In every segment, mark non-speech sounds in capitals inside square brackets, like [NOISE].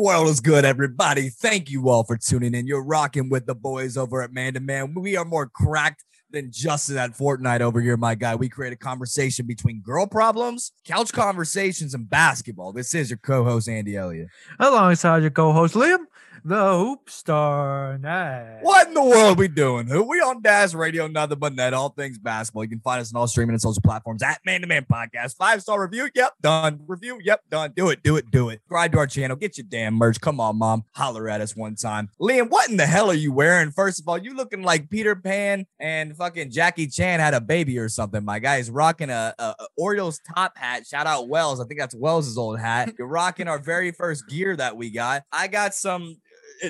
world is good, everybody? Thank you all for tuning in. You're rocking with the boys over at Man to Man. We are more cracked than Justin at Fortnite over here, my guy. We create a conversation between girl problems, couch conversations, and basketball. This is your co-host Andy Elliott. Alongside your co-host Liam, the Hoop Star Night. What in the world we doing? Who we on Daz Radio, nothing but net, all things basketball. You can find us on all streaming and social platforms at Man to Man Podcast. Five star review, yep, done. Review, yep, done. Do it, do it, do it. Subscribe to our channel. Get your damn merch. Come on, mom, holler at us one time. Liam, what in the hell are you wearing? First of all, you looking like Peter Pan and fucking Jackie Chan had a baby or something. My guy is rocking a, a, a Orioles top hat. Shout out Wells. I think that's Wells' old hat. You're rocking our very first gear that we got. I got some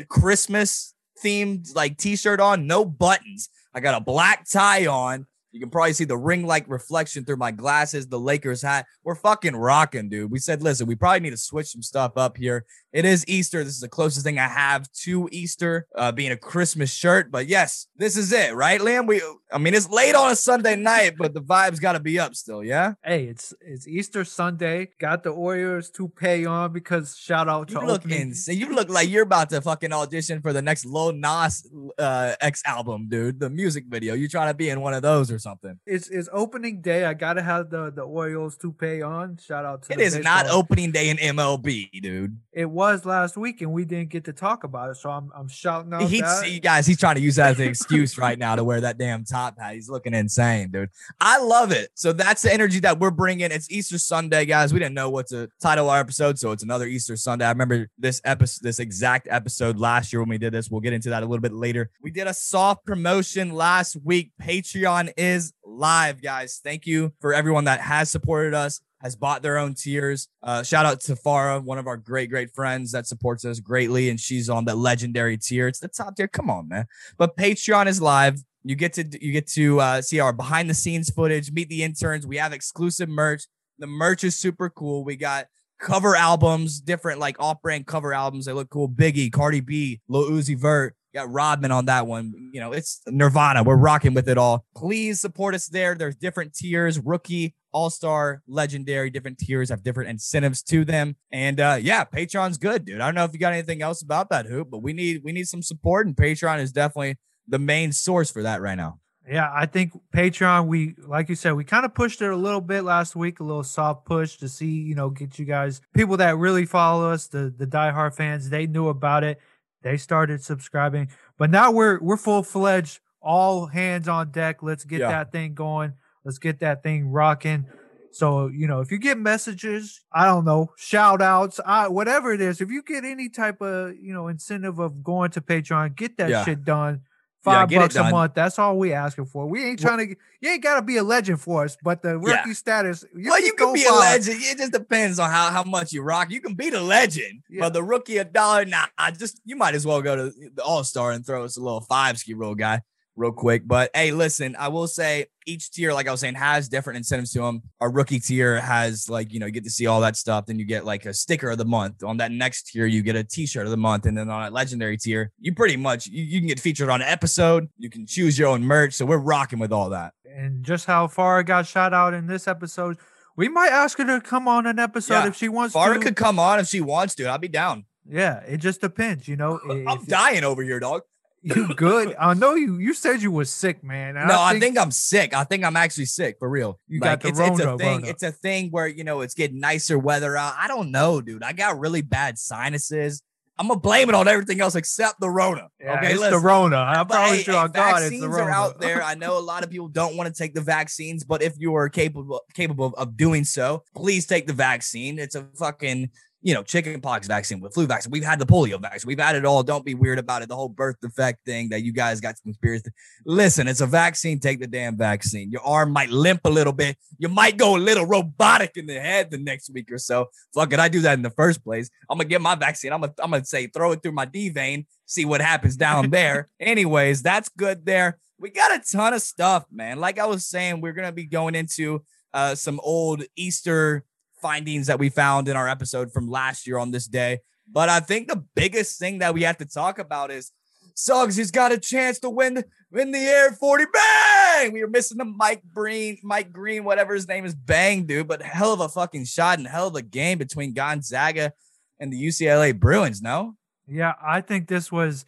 Christmas themed like t-shirt on, no buttons. I got a black tie on. You can probably see the ring like reflection through my glasses, the Lakers hat. We're fucking rocking, dude. We said, listen, we probably need to switch some stuff up here. It is Easter. This is the closest thing I have to Easter, uh, being a Christmas shirt. But yes, this is it, right, Liam? We, I mean, it's late on a Sunday night, but the vibes got to be up still, yeah. Hey, it's it's Easter Sunday. Got the Warriors to pay on because shout out to You look insane. You look like you're about to fucking audition for the next Lil Nas uh, X album, dude. The music video. You trying to be in one of those or something? It's it's opening day. I gotta have the the Orioles to pay on. Shout out to It is not opening day in MLB, dude. It was last week and we didn't get to talk about it. So I'm I'm shouting out He's, that. you guys, he's trying to use that as an excuse right now to wear that damn top hat. He's looking insane, dude. I love it. So that's the energy that we're bringing. It's Easter Sunday, guys. We didn't know what to title our episode, so it's another Easter Sunday. I remember this episode, this exact episode last year when we did this. We'll get into that a little bit later. We did a soft promotion last week. Patreon is live, guys. Thank you for everyone that has supported us has bought their own tiers. Uh, shout out to Farah, one of our great, great friends that supports us greatly, and she's on the legendary tier. It's the top tier. Come on, man. But Patreon is live. You get to you get to uh, see our behind the scenes footage, meet the interns. We have exclusive merch. The merch is super cool. We got cover albums, different like off-brand cover albums. They look cool. Biggie, Cardi B, Lil Uzi Vert. Got Rodman on that one. You know, it's Nirvana. We're rocking with it all. Please support us there. There's different tiers, rookie, all-star, legendary, different tiers have different incentives to them. And uh yeah, Patreon's good, dude. I don't know if you got anything else about that hoop, but we need we need some support, and Patreon is definitely the main source for that right now. Yeah, I think Patreon, we like you said, we kind of pushed it a little bit last week, a little soft push to see, you know, get you guys people that really follow us, the the diehard fans, they knew about it. They started subscribing. But now we're we're full fledged, all hands on deck. Let's get Yeah. that thing going. Let's get that thing rocking. So, you know, if you get messages, I don't know, shout outs, I, whatever it is, if you get any type of, you know, incentive of going to Patreon, get that Yeah. shit done. Yeah, Five it bucks a month. That's all we asking for. We ain't trying to. You ain't got to be a legend for us, but the Yeah. rookie status. You well, you can be a legend. It just depends on how, how much you rock. You can be the legend, Yeah. but the rookie a dollar. Nah, I just you might as well go to the All Star and throw us a little five ski roll guy real quick. But hey, listen, I will say each tier, like I was saying, has different incentives to them. Our rookie tier has like you know you get to see all that stuff. Then you get like a sticker of the month. On that next tier, you get a T-shirt of the month, and then on a legendary tier, you pretty much you, you can get featured on an episode. You can choose your own merch. So we're rocking with all that. And just how far got shot out in this episode, we might ask her to come on an episode Yeah. if she wants Farah to. could come on if she wants to. I'll be down. yeah, it just depends, you know. I'm dying over here, dog. You [LAUGHS] good? I know you. You said you was sick, man. and no, I think, I'm sick. I think I'm actually sick for real. You got the it's, it's a thing. Rona. It's a thing where you know it's getting nicer weather out. I don't know, dude. I got really bad sinuses. I'm gonna blame it on everything else except the Rona. yeah, okay, it's listen. the Rona. I promise hey, you God, it's vaccines the are Rona. out there. I know a lot of people don't want to take the vaccines, but if you are capable capable of doing so, please take the vaccine. It's a fucking you know chickenpox vaccine with flu vaccine. We've had the polio vaccine. We've had it all. Don't be weird about it. The whole birth defect thing that you guys got some conspiracy. Listen, it's a vaccine. Take the damn vaccine. Your arm might limp a little bit. You might go a little robotic in the head the next week or so. Fuck it, I do that in the first place. I'm gonna get my vaccine. I'm gonna I'm gonna say throw it through my D vein. See what happens down [LAUGHS] there. Anyways, that's good there. We got a ton of stuff, man. Like I was saying, we're gonna be going into uh, some old Easter findings that we found in our episode from last year on this day. But I think the biggest thing that we have to talk about is Suggs. He's got a chance to win win the air 40. Bang! We were missing the Mike Green, Mike Green, whatever his name is, bang, dude. But hell of a fucking shot and hell of a game between Gonzaga and the UCLA Bruins. No, Yeah, I think this was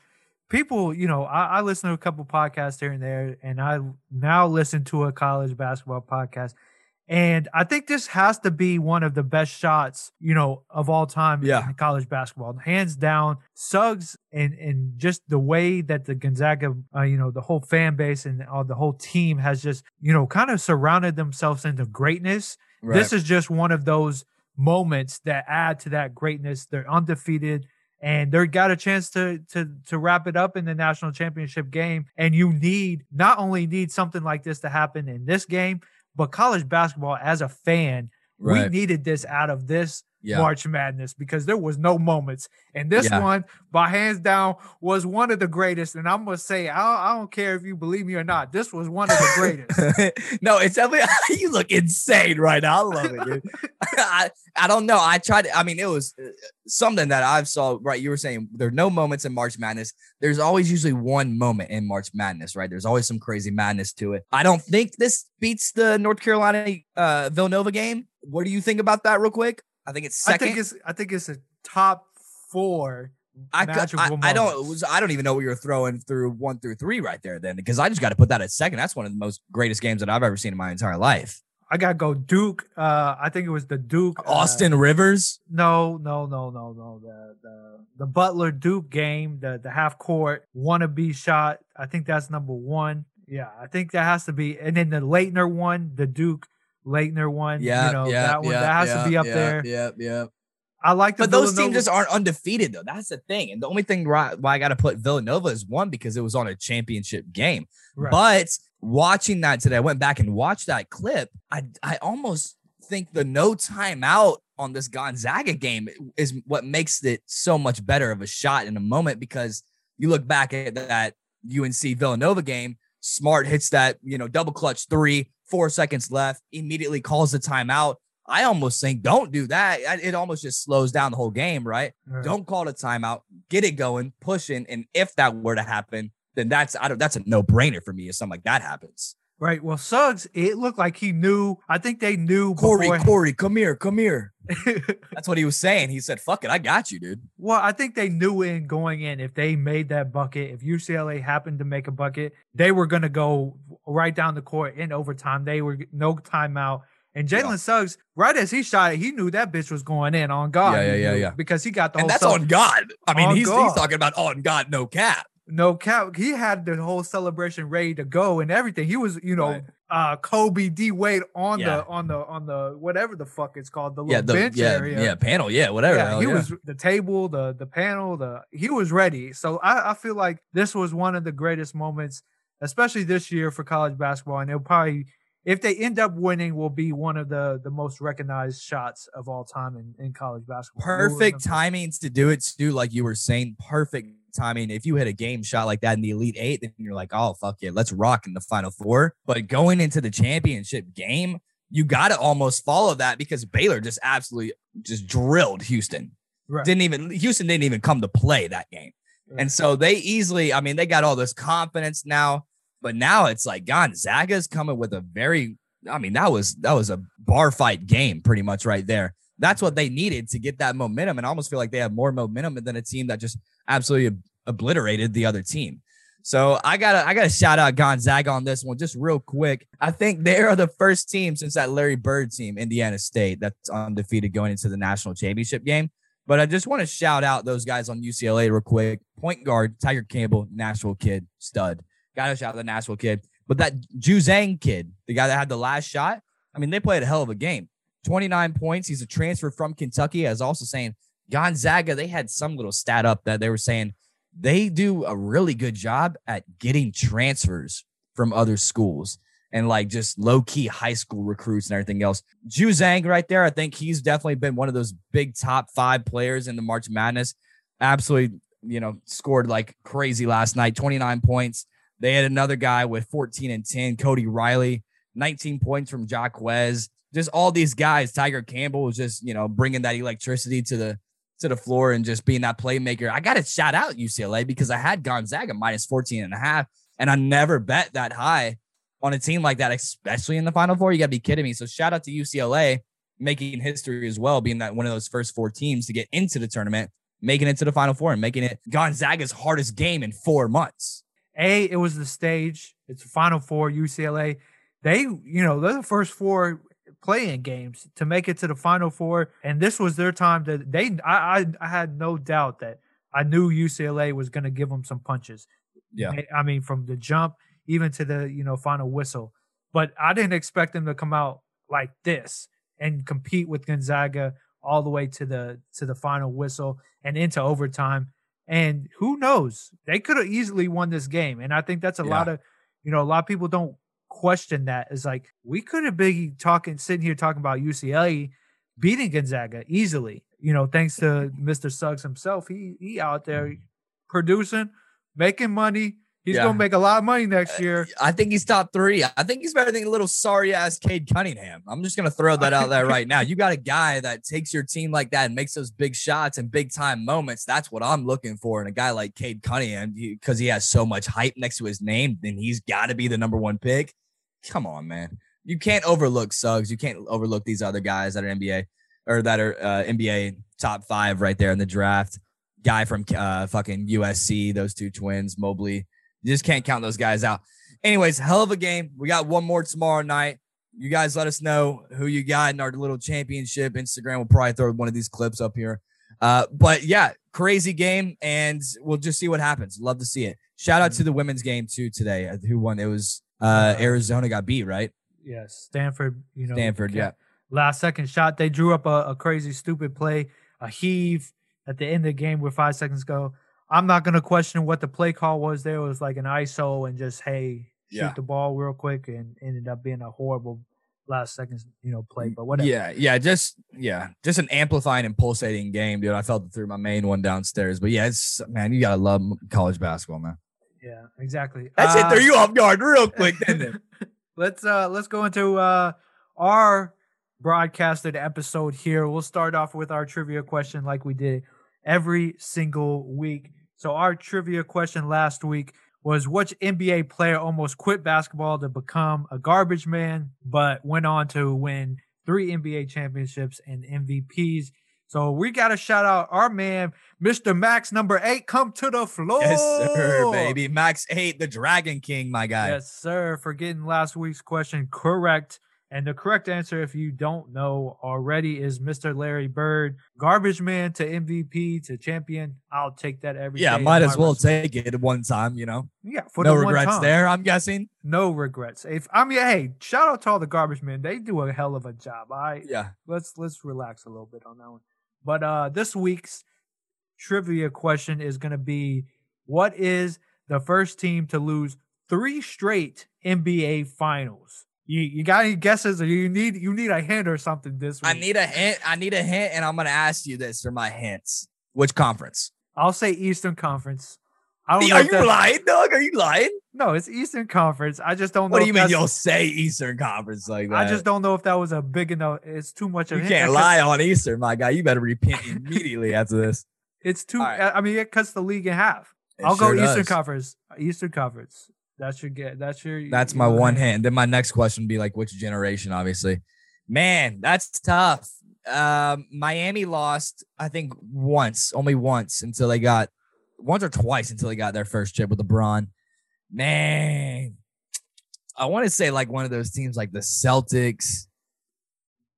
people. You know, I, I listen to a couple podcasts here and there, and I now listen to a college basketball podcast. And I think this has to be one of the best shots, you know, of all time Yeah. in college basketball, hands down. Suggs and and just the way that the Gonzaga, uh, you know, the whole fan base and all the whole team has just, you know, kind of surrounded themselves into greatness. This is just one of those moments that add to that greatness. They're undefeated and they got a chance to to to wrap it up in the national championship game. And you need not only need something like this to happen in this game, but college basketball as a fan, we needed this out of this Yeah. March Madness because there was no moments. And this Yeah. one, by hands down, was one of the greatest. And I'm gonna say, I, I don't care if you believe me or not, this was one of the greatest. [LAUGHS] no, it's definitely [LAUGHS] you look insane right now. I love it, dude. [LAUGHS] I, I don't know. I tried. I mean, it was uh, something that I've saw. Right, you were saying there are no moments in March Madness. There's always usually one moment in March Madness. Right, there's always some crazy madness to it. I don't think this beats the North Carolina uh, Villanova game. What do you think about that, real quick? I think it's I second. think it's I think it's a top four. I, I, I don't was- I don't even know what you're throwing through one through three right there then because I just got to put that at second. That's one of the most greatest games that I've ever seen in my entire life. I gotta go Duke. Uh, I think it was the Duke uh, Austin Rivers. No, no, no, no, no. The the the Butler Duke game, the the half court wannabe shot. I think that's number one. Yeah, I think that has to be. And then the Laettner one, the Duke Laettner one. Yeah, you know yeah, that one yeah, that has yeah, to be up there. Yeah, yeah. I like But those Villanova- teams just aren't undefeated though. That's the thing. And the only thing why, why I got to put Villanova is one because it was on a championship game. Right. But watching that today, I went back and watched that clip. I I almost think the no timeout on this Gonzaga game is what makes it so much better of a shot in a moment because you look back at that UNC Villanova game, Smart hits that, you know, double clutch three, four seconds left, immediately calls the timeout. I almost think don't do that. It almost just slows down the whole game, right? Right. Don't call the timeout, get it going, pushing, and if that were to happen, then that's I don't that's a no brainer for me if something like that happens. Right. Well, Suggs, it looked like he knew. I think they knew. Corey, Corey, come here, come here. [LAUGHS] That's what he was saying. He said, "Fuck it, I got you, dude." Well, I think they knew in going in if they made that bucket, if UCLA happened to make a bucket, they were going to go right down the court in overtime. They were no timeout. And Jalen Yeah. Suggs, right as he shot it, he knew that bitch was going in on God. Yeah, yeah, yeah, yeah. Because he got the And whole that's cel- on God. I mean, he's he's talking about on God, no cap. No cap. He had the whole celebration ready to go and everything. He was, you know, Right. uh Kobe D Wade on Yeah. the on the on the whatever the fuck it's called, the little Yeah, the bench yeah, area. yeah, panel, yeah, whatever. Yeah, he yeah. was the table, the the panel, the he was ready. So I, I feel like this was one of the greatest moments, especially this year for college basketball. And it'll probably, if they end up winning, will be one of the the most recognized shots of all time in, in college basketball. Perfect timings to do it too. Like you were saying, perfect timing. If you hit a game shot like that in the Elite Eight, then you're like, oh fuck yeah, let's rock in the Final Four. But going into the championship game, you got to almost follow that because Baylor just absolutely just drilled Houston. Right. Didn't even Houston didn't even come to play that game. And so they easily, I mean, they got all this confidence now, but now it's like Gonzaga's coming with a very, I mean, that was that was a bar fight game pretty much right there. That's what they needed to get that momentum. And I almost feel like they have more momentum than a team that just absolutely obliterated the other team. So I gotta I gotta shout out Gonzaga on this one just real quick. I think they are the first team since that Larry Bird team, Indiana State, that's undefeated going into the national championship game. But I just want to shout out those guys on UCLA real quick. Point guard, Tiger Campbell, Nashville kid, stud. Gotta shout out the Nashville kid. But that Juzang kid, the guy that had the last shot, I mean, they played a hell of a game. 29 points. He's a transfer from Kentucky. I was also saying Gonzaga, they had some little stat up that they were saying they do a really good job at getting transfers from other schools and like just low key high school recruits and everything else. Juzang right there, I think he's definitely been one of those big top five players in the March Madness. Absolutely, you know, scored like crazy last night, 29 points. They had another guy with 14 and 10, Cody Riley, 19 points from Jaquez. Just all these guys. Tiger Campbell was just, you know, bringing that electricity to the to the floor and just being that playmaker. I got to shout out UCLA because I had Gonzaga minus 14 and a half, and I never bet that high on a team like that, especially in the Final Four. You got to be kidding me. So shout out to UCLA. making history as well, being that one of those first four teams to get into the tournament, making it to the final four and making it Gonzaga's hardest game in four months. A, it was the stage. It's the final four, UCLA. They, you know, they're the first four playing games to make it to the final four. And this was their time That they I I, I had no doubt that I knew UCLA was gonna give them some punches. Yeah. I mean, from the jump even to the, you know, final whistle. But I didn't expect them to come out like this and compete with Gonzaga all the way to the to the final whistle and into overtime. And who knows? They could have easily won this game. And I think that's a Yeah. lot of you know, a lot of people don't question that is like we could have been talking sitting here talking about UCLA beating Gonzaga easily. You know, thanks to [LAUGHS] Mr. Suggs himself. He he out there mm-hmm. producing, making money. He's Yeah. gonna make a lot of money uh, next year. I think he's top three. I think he's better than a little sorry ass Cade Cunningham. I'm just gonna throw that out there right now. You got a guy that takes your team like that and makes those big shots and big time moments. That's what I'm looking for in a guy like Cade Cunningham because he has so much hype next to his name. Then he's got to be the number one pick. Come on, man. You can't overlook Suggs. You can't overlook these other guys that are NBA or that are uh, NBA top five right there in the draft. Guy from uh, fucking USC, those two twins, Mobley. You just can't count those guys out. Anyways, hell of a game. We got one more tomorrow night. You guys let us know who you got in our little championship. Instagram will probably throw one of these clips up here. Uh, but yeah, crazy game, and we'll just see what happens. Love to see it. Shout out to the women's game too today. uh, Who won? It was uh, Arizona got beat, right? Yes, Stanford. You know, Stanford, yeah. Last second shot, they drew up a, a crazy, stupid play, a heave at the end of the game with five seconds go. I'm not gonna question what the play call was. There It was like an ISO and just hey, shoot Yeah. the ball real quick, and ended up being a horrible last seconds, you know, play. But whatever. Yeah, yeah, just yeah, just an amplifying and pulsating game, dude. I felt it through my main one downstairs, but yeah, it's man, you gotta love college basketball, man. Yeah, exactly. That's Uh, it. Threw you off guard real quick, didn't it? [LAUGHS] let's uh let's go into uh our broadcasted episode here. We'll start off with our trivia question like we did every single week. So our trivia question last week was which NBA player almost quit basketball to become a garbage man, but went on to win three NBA championships and MVPs. So we got to shout out our man, Mr. Max number eight. Come to the floor. Yes, sir, baby. Max eight, the Dragon King, my guy. Yes, sir, for getting last week's question correct. And the correct answer, if you don't know already, is Mr. Larry Bird. Garbage man to MVP to champion. I'll take that every yeah, might as well resume. take it one time, you know. Yeah, for no the one regrets there, I'm guessing. No regrets. If I mean, hey, shout out to all the garbage men. They do a hell of a job. All right. Yeah. let's let's relax a little bit on that one. But uh this week's trivia question is gonna be what is the first team to lose three straight NBA finals? You you got any guesses or you need you need a hint or something this week? I need a hint. I need a hint, and I'm gonna ask you this for my hints. Which conference? I'll say Eastern Conference. I don't Are you lying, dog? Are you lying? No, it's Eastern Conference. I just don't know. What do you mean you'll say Eastern Conference like that? I just don't know if that was a big enough. It's too much of a. You can't lie on Eastern, my guy. You better repent [LAUGHS] immediately after this. It's too. Right. I mean, it cuts the league in half. It I'll sure go Eastern does. Conference. Eastern Conference. That's your get. That's your. That's my one hint. hint. Then my next question would be like, which generation? Obviously, man, that's tough. Um, Miami lost, I think, once, only once until they got once or twice until they got their first chip with LeBron. Man, I want to say like one of those teams like the Celtics,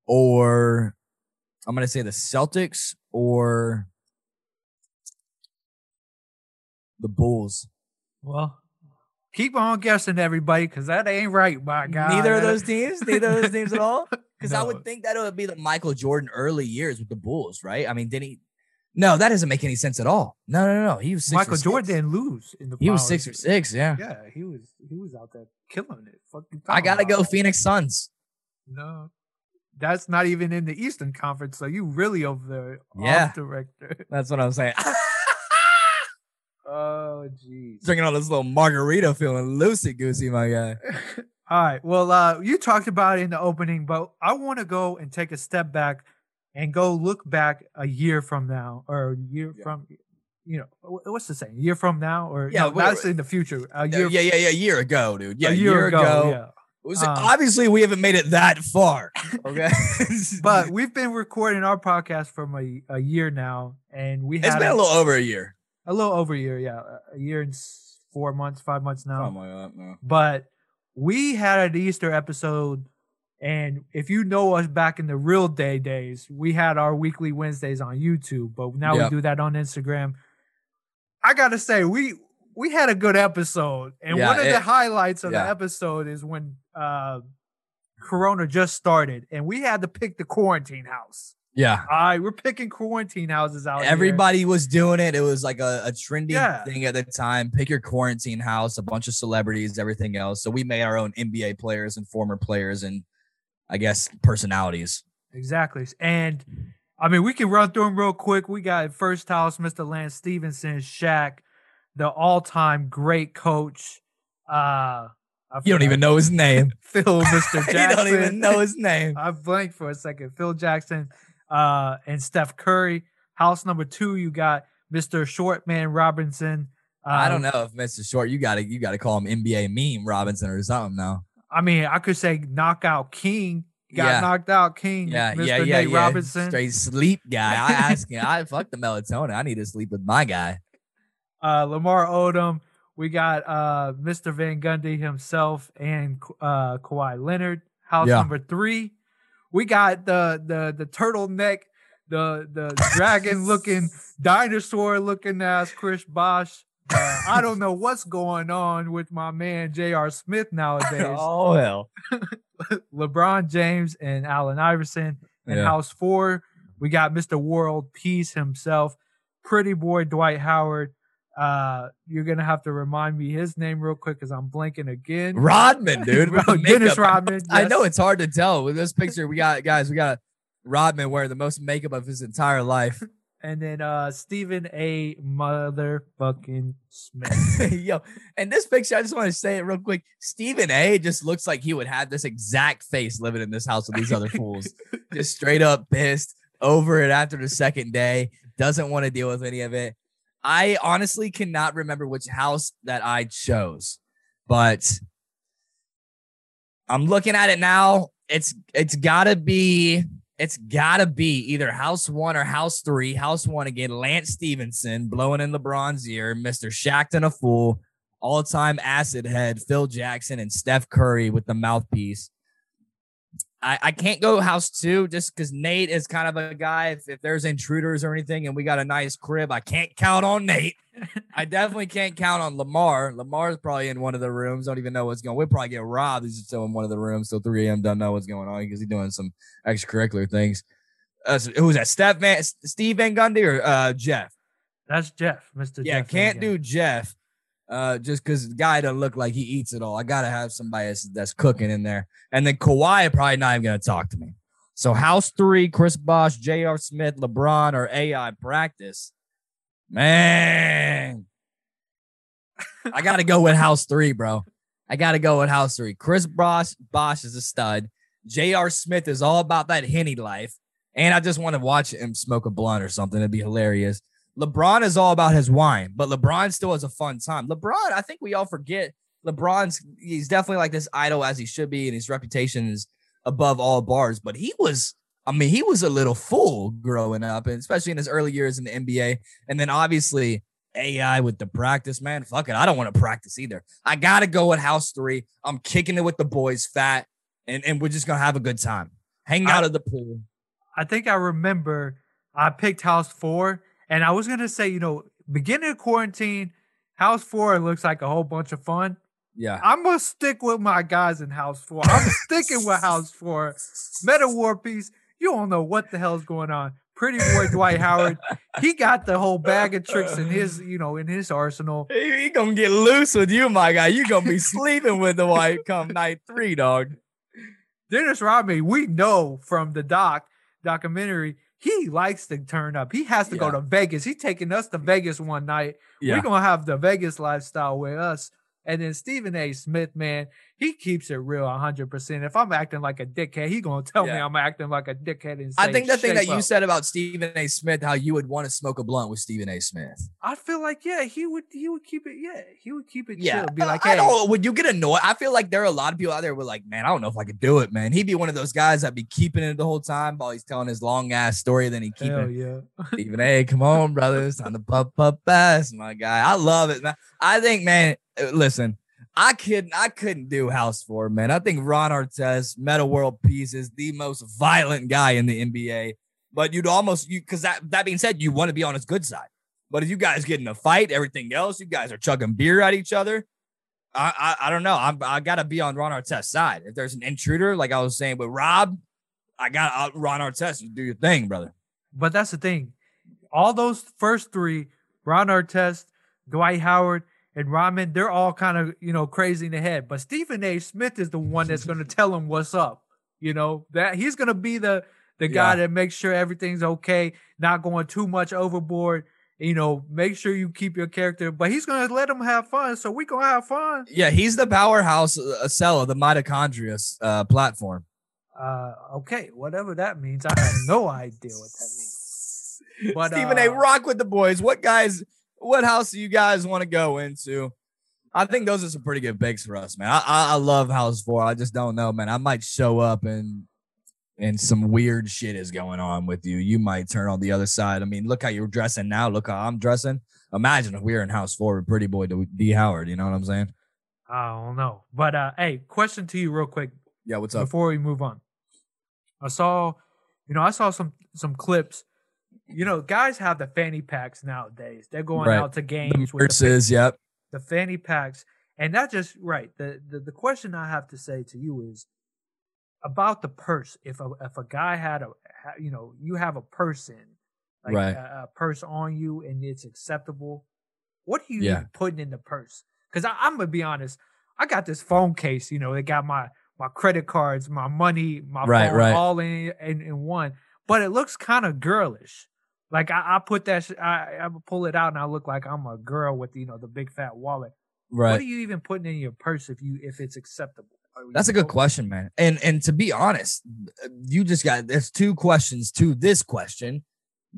or I'm gonna say the Celtics or the Bulls. Well, keep on guessing, everybody, because that ain't right, my God. Neither of those teams, neither of those teams at all. [LAUGHS] Because I would think that it would be the Michael Jordan early years with the Bulls, right? I mean, didn't he? No, that doesn't make any sense at all. No, no, no. He was six Michael or Jordan didn't lose in the. He was six or six. Yeah, Yeah, he was. He was out there killing it. Fucking. I gotta go. Phoenix Suns. No, that's not even in the Eastern Conference. So you really over there, Yeah. off director. [LAUGHS] That's what I'm saying. [LAUGHS] oh, jeez. Drinking all this little margarita, feeling loosey goosey, my guy. [LAUGHS] All right. Well, uh, you talked about it in the opening, but I want to go and take a step back and go look back a year from now, or a year Yeah. from, you know, what's the saying? A year from now, or Yeah, no, that's in the future. A Yeah, year, yeah, yeah, yeah. A year ago, dude. Yeah, a year, ago. Yeah. Was- Um, obviously, we haven't made it that far. Okay, [LAUGHS] but we've been recording our podcast from a, a year now, and we it's been a little over a year. a little over a year, yeah, a year and four months, five months now. Something like that, no. But we had an Easter episode, and if you know us back in the real day days, we had our weekly Wednesdays on YouTube, but now Yep. we do that on Instagram. I gotta say, we we had a good episode, and Yeah, one of it- the highlights of yeah. the episode is when uh Corona just started, and we had to pick the quarantine house. Yeah, All right, we're picking quarantine houses out. here. everybody was doing it. It was like a, a trendy Yeah. thing at the time. Pick your quarantine house, a bunch of celebrities, everything else. So we made our own NBA players and former players and I guess personalities. Exactly. And I mean, we can run through them real quick. We got first house, Mr. Lance Stephenson, Shaq, the all-time great coach. Uh You don't even know his name. [LAUGHS] Phil, Mr. [LAUGHS] Jackson. you don't even know his name. [LAUGHS] I blanked for a second. Phil Jackson, uh, and Steph Curry. House number two, you got Mr. Shortman Robinson. Uh, I don't know if Mr. Short, you gotta you gotta call him NBA meme Robinson or something now. I mean, I could say knockout king. Got Yeah. knocked out king. Yeah, Mr. yeah, yeah, Nate yeah. Robinson. Straight sleep guy. I [LAUGHS] ask him, I fuck the melatonin. I need to sleep with my guy. uh, Lamar Odom. We got uh, Mr. Van Gundy himself and uh, Kawhi Leonard. House Yeah. number three. We got the the the turtleneck, the the [LAUGHS] dragon looking dinosaur looking ass Chris Bosh. Uh, I don't know what's going on with my man J.R. Smith nowadays. [LAUGHS] oh hell. [LAUGHS] LeBron James and Allen Iverson. In Yeah. house four, we got Mr. World Peace himself, pretty boy Dwight Howard. Uh, you're gonna have to remind me his name real quick because I'm blanking again. Rodman, [LAUGHS] dude. Dennis. Rodman. I know it's hard to tell with this picture. We got guys, we got Rodman wearing the most makeup of his entire life. And then uh Stephen A. Motherfucking Smith. [LAUGHS] Yo, and this picture, I just want to say it real quick. Stephen A just looks like he would have this exact face living in this house with these other fools. Just straight up pissed over it after the second day, doesn't want to deal with any of it. I honestly cannot remember which house that I chose, but I'm looking at it now. It's it's gotta be it's gotta be either house one or house three. House one again, Lance Stephenson blowing in LeBron's ear, Mr. Shackton a fool, all-time acid head, Phil Jackson, and Steph Curry with the mouthpiece. I, I can't go house two just because Nate is kind of a guy. If, if there's intruders or anything and we got a nice crib, I can't count on Nate. I definitely can't count on Lamar. Lamar's probably in one of the rooms. Don't even know what's going. We'll probably get robbed. He's still in one of the rooms. So 3 a.m. Don't know what's going on because he's doing some extracurricular things. Uh, so who's that? Steph Van, Steve Van Gundy or uh, Jeff? That's Jeff, Mr. Yeah, Jeff can't do Jeff. Uh, just because the guy doesn't look like he eats it all. I gotta have somebody that's, that's cooking in there. And then Kawhi probably not even gonna talk to me. So house three, Chris Bosh, J.R. Smith, LeBron, or AI practice. Man. I gotta go with house three, bro. I gotta go with house three. Chris Bosh, Bosh is a stud. J.R. Smith is all about that henny life. And I just want to watch him smoke a blunt or something. It'd be hilarious. LeBron is all about his wine, but LeBron still has a fun time. LeBron, I think we all forget LeBron's he's definitely like this idol as he should be, and his reputation is above all bars. But he was, I mean, he was a little fool growing up, and especially in his early years in the NBA. And then obviously AI with the practice, man. Fuck it. I don't want to practice either. I gotta go with house three. I'm kicking it with the boys fat, and, and we're just gonna have a good time. Hang I- out at the pool. I think I remember I picked house four, and I was gonna say, you know, beginning of quarantine, house four looks like a whole bunch of fun. Yeah. I'm gonna stick with my guys in house four. I'm sticking with house four. Metta World Peace, you don't know what the hell's going on. Pretty boy Dwight Howard, he got the whole bag of tricks in his, you know, in his arsenal. He, he gonna get loose with you, my guy. You gonna be sleeping with the white come night three, dog. Dennis Rodman, we know from the doc documentary, he likes to turn up. He has to go to Vegas. He's taking us to Vegas one night. Yeah. We're gonna have the Vegas lifestyle with us. And then Stephen A. Smith, man, he keeps it real 100%. If I'm acting like a dickhead, he going to tell me I'm acting like a dickhead and I think the thing that "Shape you said about Stephen A. Smith, how you would want to smoke a blunt with Stephen A. Smith. I feel like yeah, he would he would keep it yeah, he would keep it Yeah, chill. Be like, I hey, don't. Would you get annoyed? I feel like there are a lot of people out there who are like, man, I don't know if I could do it, man. He'd be one of those guys that'd be keeping it the whole time while he's telling his long ass story. Then he keep hell it. yeah. [LAUGHS] Stephen A. Come on, brothers, time to puff puff ass, my guy. I love it, man. I think, man. uh, Listen, I couldn't. I couldn't do House Four, man. I think Ron Artest, Metta World Peace, is the most violent guy in the NBA. But you'd almost you because that that being said, you want to be on his good side. But if you guys get in a fight, everything else, you guys are chugging beer at each other. I I, I don't know. I'm I gotta be on Ron Artest's side. If there's an intruder, like I was saying with Rob, I got uh, Ron Artest. You do your thing, brother. But that's the thing. All those first three, Ron Artest, Dwight Howard, and Rodman, they're all kind of, you know, crazy in the head. But Stephen A. Smith is the one that's going to tell him what's up. You know, that he's going to be the the guy Yeah. that makes sure everything's okay, not going too much overboard. You know, make sure you keep your character, but he's going to let them have fun. So we going to have fun. Yeah, he's the powerhouse uh, cell of the mitochondria uh, platform. Uh, okay, whatever that means. I have no idea what that means. [LAUGHS] But, Stephen A. uh, Rock with the boys. What guys? What house do you guys want to go into? I think those are some pretty good picks for us, man. I, I I love House Four. I just don't know, man. I might show up and and some weird shit is going on with you. You might turn on the other side. I mean, look how you're dressing now. Look how I'm dressing. Imagine if we were in House Four with Pretty Boy D Howard. You know what I'm saying? I don't know. But uh, hey, question to you real quick Yeah. What's up? before we move on. I saw, you know, I saw some some clips. You know, guys have the fanny packs nowadays. They're going Right. out to The games with the, verses. Yep. the fanny packs, and that just right. The, the the question I have to say to you is about the purse. If a if a guy had a, you know, you have a person like Right. a, a purse on you, and it's acceptable. What are you Yeah. putting in the purse? Because I'm gonna be honest, I got this phone case. You know, it got my my credit cards, my money, my Right, phone, right. all in, in in one. But it looks kind of girlish. Like I, I put that, sh- I, I pull it out, and I look like I'm a girl with you know the big fat wallet. Right. What are you even putting in your purse if you if it's acceptable? That's a good question, man. And and to be honest, you just got there's two questions to this question.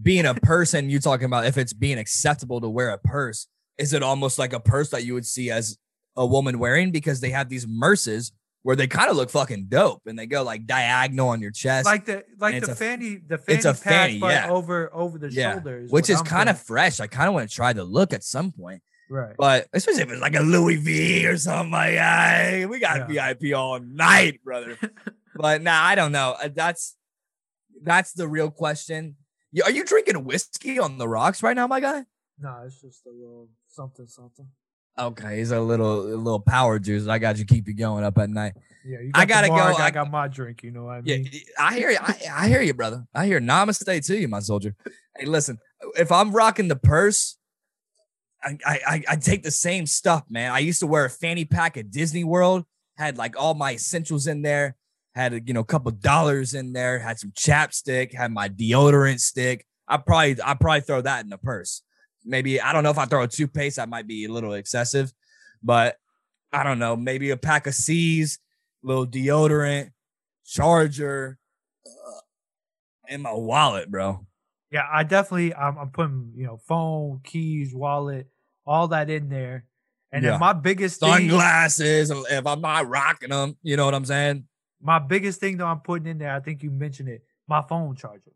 Being a [LAUGHS] person, you're talking about if it's being acceptable to wear a purse, is it almost like a purse that you would see as a woman wearing because they have these murses where they kind of look fucking dope and they go like diagonal on your chest, like the like the fanny the fanny it's a pack, fanny, but yeah. over over the Yeah, shoulders, which is kind of fresh. I kind of want to try the look at some point, right. but especially if it's like a Louis V or something like that. We got VIP all night, brother. [LAUGHS] but nah, I don't know. Uh, That's that's the real question. Are you drinking whiskey on the rocks right now, my guy? No, it's just a little something something. Okay, he's a little a little power juice. I got you keep you going up at night. Yeah, you I got the gotta go. I I- got my drink. You know what I mean? Yeah? I hear you. I, I hear you, brother. I hear namaste to you, my soldier. Hey, listen, if I'm rocking the purse, I, I I I take the same stuff, man. I used to wear a fanny pack at Disney World, had like all my essentials in there, had a, you know a couple dollars in there, had some chapstick, had my deodorant stick. I probably I probably throw that in the purse. Maybe I don't know if I throw a toothpaste, that might be a little excessive, but I don't know. Maybe a pack of C's, little deodorant, charger, uh, in my wallet, bro. Yeah, I definitely I'm, I'm putting you know phone, keys, wallet, all that in there. And Yeah. then my biggest thing, Sunglasses, if I'm not rocking them, you know what I'm saying? my biggest thing though I'm putting in there, I think you mentioned it, my phone charger.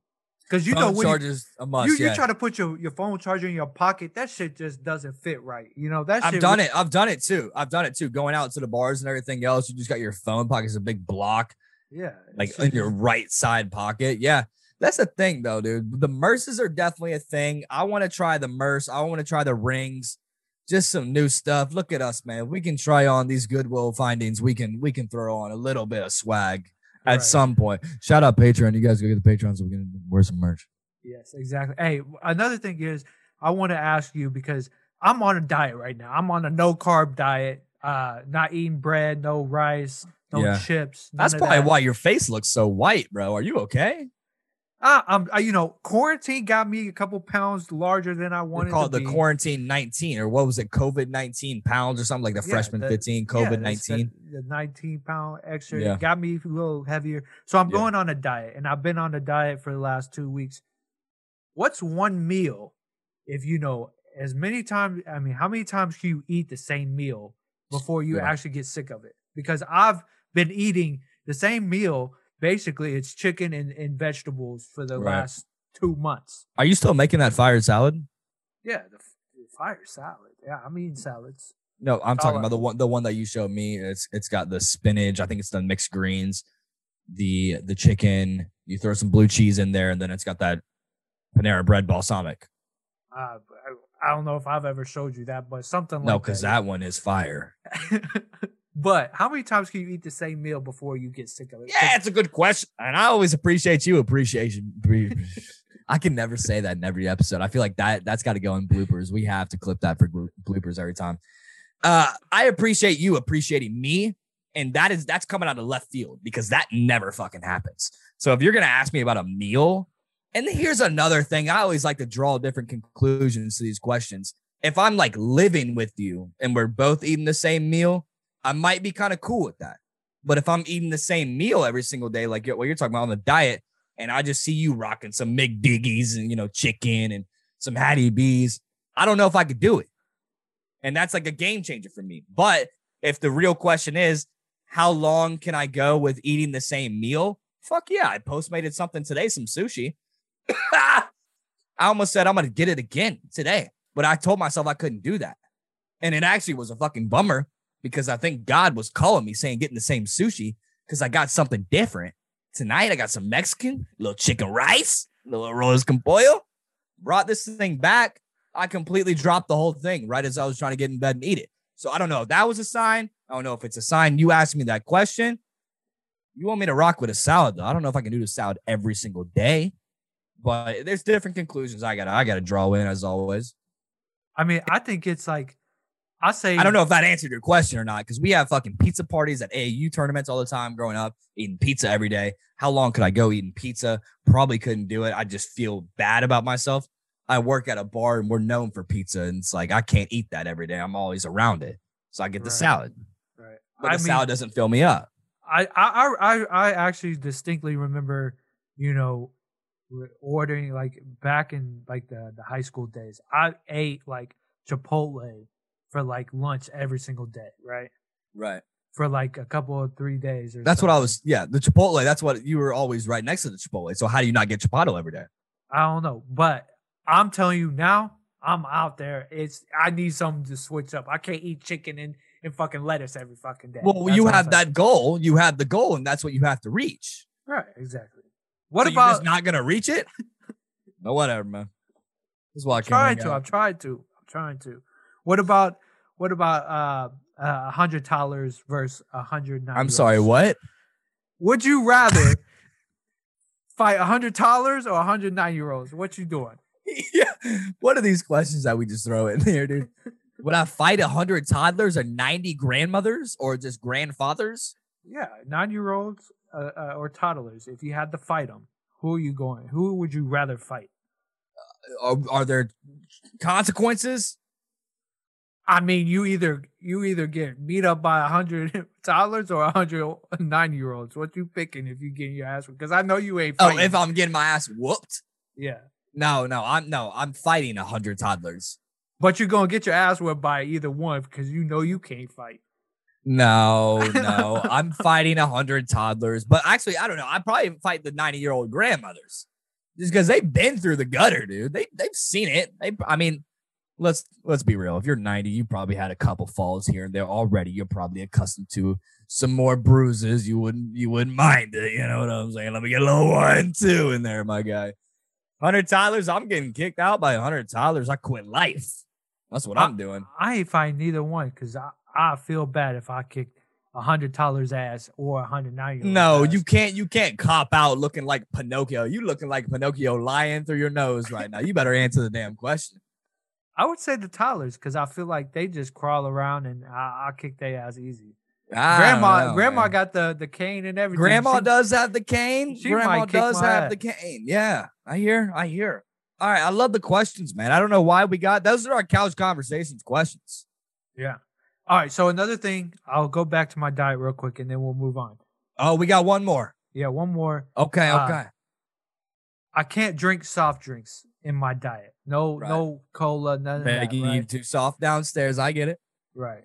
Because you know Phone when you- a must. you, you yeah. try to put your, your phone charger in your pocket, that shit just doesn't fit right. You know that I've done it. I've done it too. I've done it too. Going out to the bars and everything else, you just got your phone pocket as a big block, Yeah, like in your right side pocket. Yeah. That's the thing though, dude. The murses are definitely a thing. I want to try the murse. I want to try the rings. Just some new stuff. Look at us, man. We can try on these goodwill findings. We can we can throw on a little bit of swag at Right. some point. Shout out Patreon. You guys go get the Patreon so we can wear some merch. Yes, exactly. Hey, another thing is I want to ask you because I'm on a diet right now. I'm on a no carb diet. Uh, not eating bread, no rice, no Yeah. chips. That's probably that. why your face looks so white, bro. Are you okay? I, I'm, I, you know, quarantine got me a couple pounds larger than I They wanted. call to it the be. quarantine 19 or what was it? COVID 19 pounds or something like the Yeah, freshman the- 15, COVID that's 19. The, the 19 pound extra Yeah. got me a little heavier. So I'm Yeah. going on a diet, and I've been on a diet for the last two weeks. What's one meal if you know as many times? I mean, how many times can you eat the same meal before you Yeah. actually get sick of it? Because I've been eating the same meal. Basically, it's chicken and, and vegetables for the Right. last two months. Are you still making that fire salad? Yeah, the, the fire salad. Yeah, I'm eating salads. No, I'm talking I- about the one the one that you showed me. It's it's got the spinach. I think it's the mixed greens, the the chicken. You throw some blue cheese in there, and then it's got that Panera bread balsamic. Uh, I, I don't know if I've ever showed you that, but something No, like no, because that one is fire. [LAUGHS] but how many times can you eat the same meal before you get sick of it? Yeah, it's a good question, and I always appreciate you. Appreciation. Pre- I can never say that in every episode. I feel like that that's got to go in bloopers. We have to clip that for bloopers every time. Uh, I appreciate you appreciating me, and that is that's coming out of left field because that never fucking happens. So if you're gonna ask me about a meal, and here's another thing, I always like to draw different conclusions to these questions. If I'm like living with you and we're both eating the same meal, I might be kind of cool with that. But if I'm eating the same meal every single day, like what you're talking about on the diet, and I just see you rocking some McDiggies and you know chicken and some Hattie B's, I don't know if I could do it. And that's like a game changer for me. But if the real question is, how long can I go with eating the same meal? Fuck yeah, I postmated something today, some sushi. [LAUGHS] I almost said I'm gonna get it again today, but I told myself I couldn't do that. And it actually was a fucking bummer because I think God was calling me saying getting the same sushi because I got something different. Tonight I got some Mexican, little chicken rice, little arroz con pollo. Brought this thing back. I completely dropped the whole thing right as I was trying to get in bed and eat it. So I don't know if that was a sign. I don't know if it's a sign. You asked me that question. You want me to rock with a salad though? I don't know if I can do the salad every single day, but there's different conclusions I gotta I gotta draw in as always. I mean, I think it's like I say I don't know if that answered your question or not, because we have fucking pizza parties at AAU tournaments all the time growing up, eating pizza every day. How long could I go eating pizza? Probably couldn't do it. I just feel bad about myself. I work at a bar and we're known for pizza, and it's like I can't eat that every day. I'm always around it. So I get the Right. salad. Right. But I the mean, salad doesn't fill me up. I, I I I actually distinctly remember, you know, ordering like back in like the the high school days. I ate like Chipotle for like lunch every single day, right? Right. For like a couple of three days or That's what I was. Yeah, the Chipotle. That's what you were always right next to the Chipotle. So how do you not get Chipotle every day? I don't know, but I'm telling you now, I'm out there. It's I need something to switch up. I can't eat chicken and, and fucking lettuce every fucking day. Well, That's you have that goal. You have the goal, and that's what you have to reach. right, exactly. What So you're about just not gonna reach it? [LAUGHS] no, whatever, man. This is why I'm can't trying to. I'm trying to. I'm trying to. What about what about uh a hundred dollars versus a hundred nine? I'm sorry, what? Would you rather fight a hundred dollars or a hundred nine year olds? What you doing? [LAUGHS] yeah. What are these questions that we just throw in there, dude? [LAUGHS] Would I fight a hundred toddlers or ninety grandmothers or just grandfathers? Yeah, nine year olds uh, uh, or toddlers. If you had to fight them, who are you going? Who would you rather fight? Are, are there consequences? I mean, you either you either get beat up by a hundred [LAUGHS] toddlers or a hundred nine year olds. What you picking if you get your ass? Because I know you ain't. Oh, if I'm getting my ass whooped? yeah, No, no, I'm no, I'm fighting a hundred toddlers. but you're gonna get your ass whooped by either one because you know you can't fight. No, [LAUGHS] no, I'm fighting a hundred toddlers. But actually, I don't know. I probably fight the 90 year old grandmothers just because they've been through the gutter, dude. They they've seen it. They, I mean, let's let's be real. If you're 90, you probably had a couple falls here and there already. You're probably accustomed to some more bruises. You wouldn't you wouldn't mind it. You know what I'm saying? Let me get a little one two in there, my guy. Hundred toddlers. I'm getting kicked out by hundred toddlers. I quit life. That's what I'm doing. I ain't fighting neither one because I I feel bad if I kick a hundred toddlers ass or a hundred nine. No, ass. you can't. You can't cop out looking like Pinocchio. You looking like Pinocchio lying through your nose right now. You better answer the damn question. I would say the toddlers because I feel like they just crawl around and I I kick their ass easy. I grandma, know, grandma man. got the the cane and everything. Grandma She- does have the cane. she Grandma does have ass. the cane. Yeah, I hear. I hear. All right, I love the questions, man. I don't know why we got those are our couch conversations questions. Yeah. All right. So another thing, I'll go back to my diet real quick, and then we'll move on. Oh, we got one more. Yeah, one more. Okay, Uh, okay. I can't drink soft drinks in my diet. No, Right. no cola, none of that. Begging you Right. too soft downstairs. I get it. right.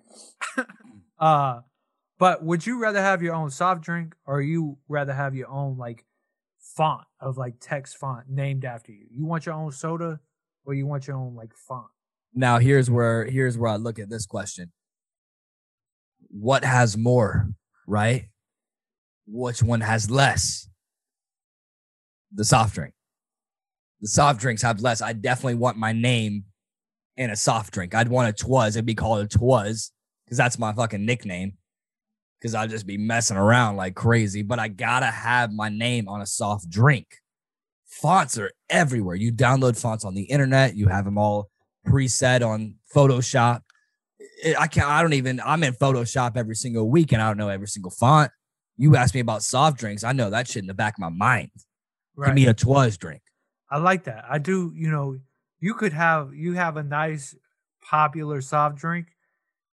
[COUGHS] uh, but would you rather have your own soft drink, or you rather have your own like font of like text font named after you? You want your own soda, or you want your own like font? Now here's where here's where I look at this question. What has more, right? Which one has less? The soft drink. The soft drinks have less. I definitely want my name in a soft drink. I'd want a Twas. It'd be called a Twas because that's my fucking nickname. Because I'd just be messing around like crazy. But I gotta have my name on a soft drink. Fonts are everywhere. You download fonts on the internet. You have them all preset on Photoshop. I- can't. I don't even. I'm in Photoshop every single week, and I don't know every single font. You ask me about soft drinks. I know that shit in the back of my mind. Give me a Twas drink. I like that. I do. You know, you could have you have a nice popular soft drink,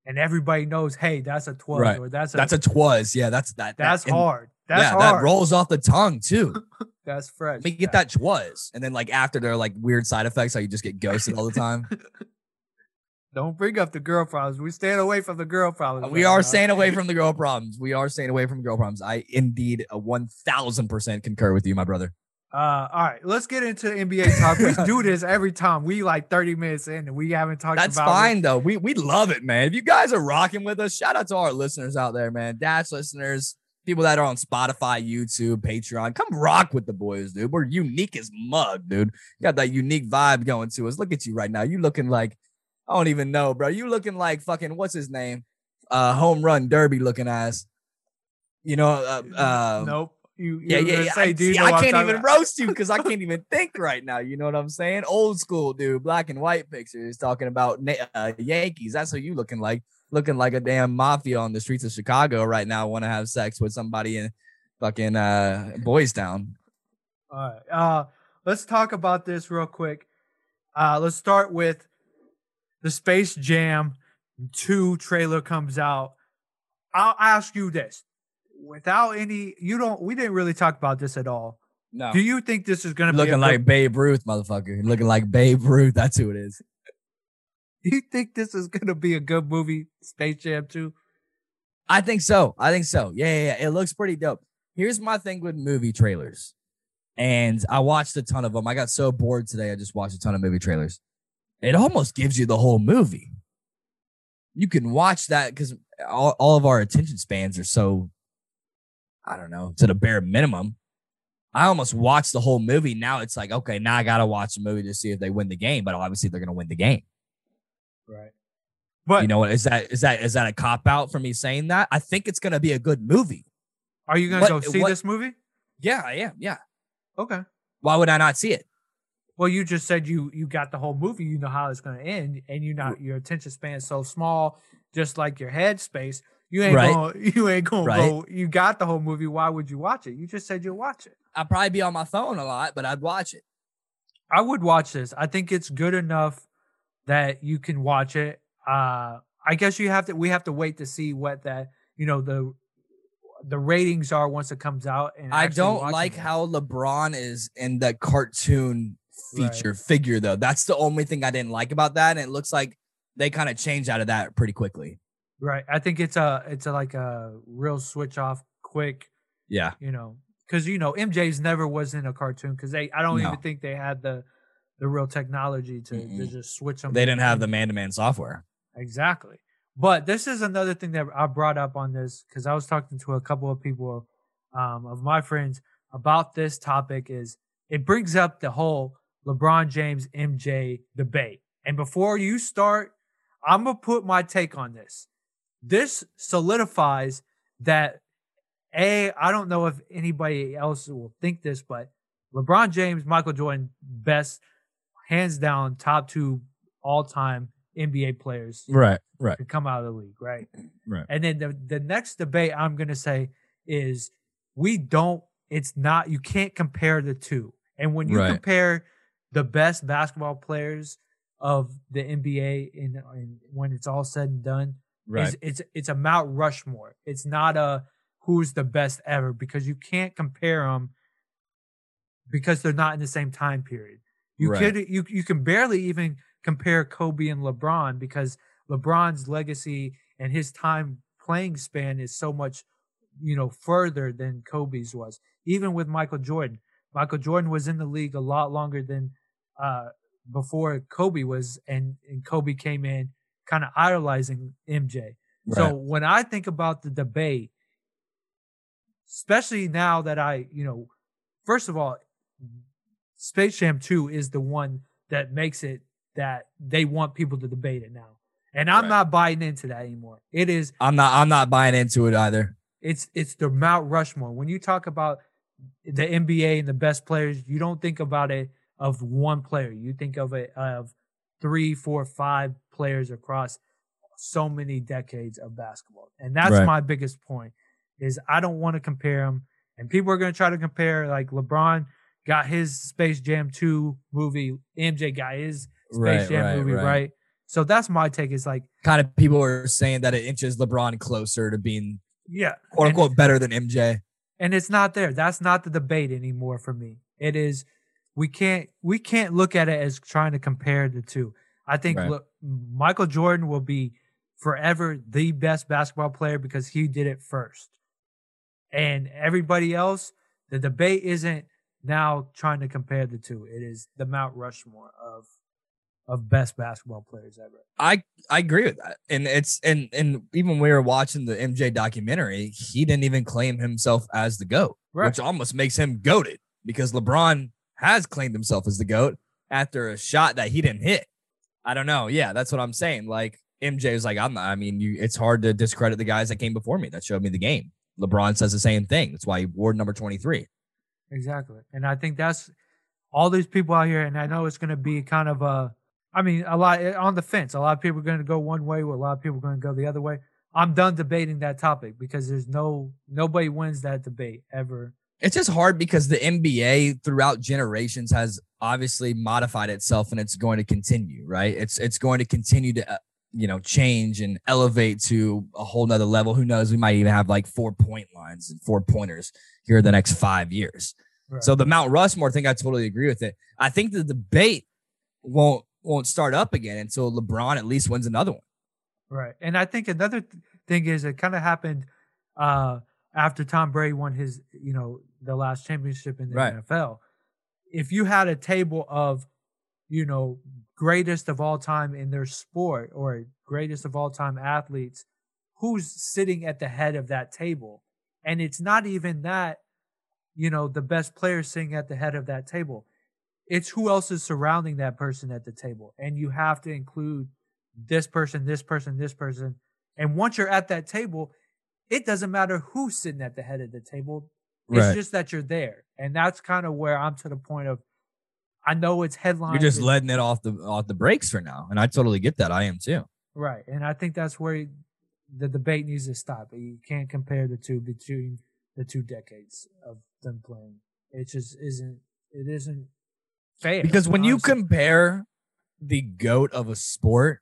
and everybody knows, hey, that's a twelve Right. or that's a That's a Twas. Yeah, that's that. that's that, hard. That's yeah, hard. that rolls off the tongue too. [LAUGHS] That's fresh. Me get that Twas, and then like after there are like weird side effects, how you just get ghosted all the time. [LAUGHS] Don't bring up the girl problems. We're staying away from the girl problems. we right are now. staying away [LAUGHS] from the girl problems. We are staying away from girl problems. I indeed a one thousand percent concur with you, my brother. Uh, all right, let's get into NBA talk. We do this [LAUGHS] every time. We like thirty minutes in, and we haven't talked. About it. That's about fine though. We we love it, man. If you guys are rocking with us, shout out to our listeners out there, man. Dash listeners, people that are on Spotify, YouTube, Patreon. Come rock with the boys, dude. We're unique as mug, dude. You got that unique vibe going to us. Look at you right now. You looking like I don't even know, bro. You looking like fucking what's his name? Uh home run derby looking ass. You know, uh, uh nope. You, yeah, yeah, yeah. Say, I, see, I can't even about? roast you because I can't even think right now. You know what I'm saying? Old school, dude. Black and white pictures talking about uh, Yankees. That's what you looking like. Looking like a damn mafia on the streets of Chicago right now. Want to have sex with somebody in fucking uh, Boys Town. All right. Uh, let's talk about this real quick. Uh, let's start with the Space Jam 2 trailer comes out. I'll ask you this. Without any, you don't, we didn't really talk about this at all. No. Do you think this is going to be a Looking good- like Babe Ruth, motherfucker. Looking like Babe Ruth. That's who it is. do [LAUGHS] you think this is going to be a good movie, Space Jam 2? I think so. I think so. Yeah, yeah, yeah. It looks pretty dope. Here's my thing with movie trailers. And I watched a ton of them. I got so bored today. I just watched a ton of movie trailers. It almost gives you the whole movie. You can watch that because all, all of our attention spans are so, I don't know, to the bare minimum. I almost watched the whole movie. Now it's like, okay, now I got to watch the movie to see if they win the game. But obviously, they're going to win the game. Right. But You know what? Is that is that is that a cop out for me saying that? I think it's going to be a good movie. are you what- to go see what- this movie? Yeah, I am. Yeah. Okay. Why would I not see it? Well, you just said you you got the whole movie. You know how it's going to end, and you not your attention span is so small, just like your head space. You ain't Right. going. [LAUGHS] You ain't to Right. go. You got the whole movie. Why would you watch it? You just said you'll watch it. I'd probably be on my phone a lot, but I'd watch it. I would watch this. I think it's good enough that you can watch it. Uh, I guess you have to. We have to wait to see what that you know the the ratings are once it comes out. And I don't like it. how LeBron is in the cartoon feature figure though. That's the only thing I didn't like about that. And it looks like they kind of changed out of that pretty quickly. Right. I think it's a it's a like a real switch off quick. Yeah. you know, because you know MJ's never was in a cartoon because they I don't No. even think they had the the real technology to, to just switch them. They didn't have the man to man software. exactly. But this is another thing that I brought up on this because I was talking to a couple of people um, of my friends about this topic. Is it brings up the whole LeBron James MJ debate. And before you start, I'm gonna put my take on this. This solidifies that a, I don't know if anybody else will think this, but LeBron James, Michael Jordan, best, hands down, top two all time NBA players Right. Right. to come out of the league, right? Right. And then the the next debate I'm going to say is we don't. It's not. You can't compare the two. And when you Right. compare the best basketball players of the NBA in, in when it's all said and done, Right. is it's it's a Mount Rushmore. It's not a who's the best ever because you can't compare them because they're not in the same time period. You Right. could you you can barely even compare Kobe and LeBron because LeBron's legacy and his time playing span is so much you know further than Kobe's was. Even with Michael Jordan, Michael Jordan was in the league a lot longer than uh before Kobe was and and Kobe came in kind of idolizing MJ. So when I think about the debate, especially now that I, you know, first of all, Space Jam 2 is the one that makes it that they want people to debate it now. And I'm Right. not buying into that anymore. It is I'm not. I'm not buying into it either. it's it's the Mount Rushmore. When you talk about the NBA and the best players, you don't think about it of one player. You think of it of three, four, five players across so many decades of basketball. And that's Right. my biggest point is I don't want to compare them. And people are going to try to compare like LeBron got his Space Jam 2 movie, MJ got his Space Right, Jam right, movie, right. So that's my take is like, Kind of people are saying that it inches LeBron closer to being yeah, quote unquote better than MJ. and it's not there. That's not the debate anymore for me. It is we can't we can't look at it as trying to compare the two. I think Right. look, Michael Jordan will be forever the best basketball player because he did it first. And everybody else, the debate isn't now trying to compare the two. It is the Mount Rushmore of of best basketball players ever. I I agree with that, and it's and and even when we were watching the MJ documentary, he didn't even claim himself as the goat, Right. which almost makes him goaded because LeBron has claimed himself as the goat after a shot that he didn't hit. I don't know. Yeah, that's what I'm saying. Like MJ is like, I'm not. I mean, you. It's hard to discredit the guys that came before me that showed me the game. LeBron says the same thing. That's why he wore number 23. Exactly. And I think that's all these people out here. And I know it's going to be kind of a, I mean, a lot eh, on the fence. A lot of people are going to go one way, a lot of people are going to go the other way. I'm done debating that topic because there's no, nobody wins that debate ever. It's just hard because the NBA throughout generations has obviously modified itself and it's going to continue, right? It's it's going to continue to uh, you know change and elevate to a whole nother level. Who knows? We might even have like four point lines and four pointers here in the next five years. Right. So the Mount Rushmore thing, I totally agree with it. I think the debate won't won't start up again until LeBron at least wins another one. Right. And I think another th- thing is it kind of happened uh, after Tom Brady won his, you know, the last championship in the Right. NFL. If you had a table of, you know, greatest of all time in their sport or greatest of all time athletes, who's sitting at the head of that table? And it's not even that, you know, the best player sitting at the head of that table. It's who else is surrounding that person at the table. And you have to include this person, this person, this person. And once you're at that table, it doesn't matter who's sitting at the head of the table. It's Right. just that you're there. And that's kind of where I'm to the point of I know it's headlines. You're just and- letting it off the off the brakes for now, and I totally get that. I am too. Right. And I think that's where the debate needs to stop. You can't compare the two between the two decades of them playing. It just isn't it isn't fair. Because when you compare the goat of a sport,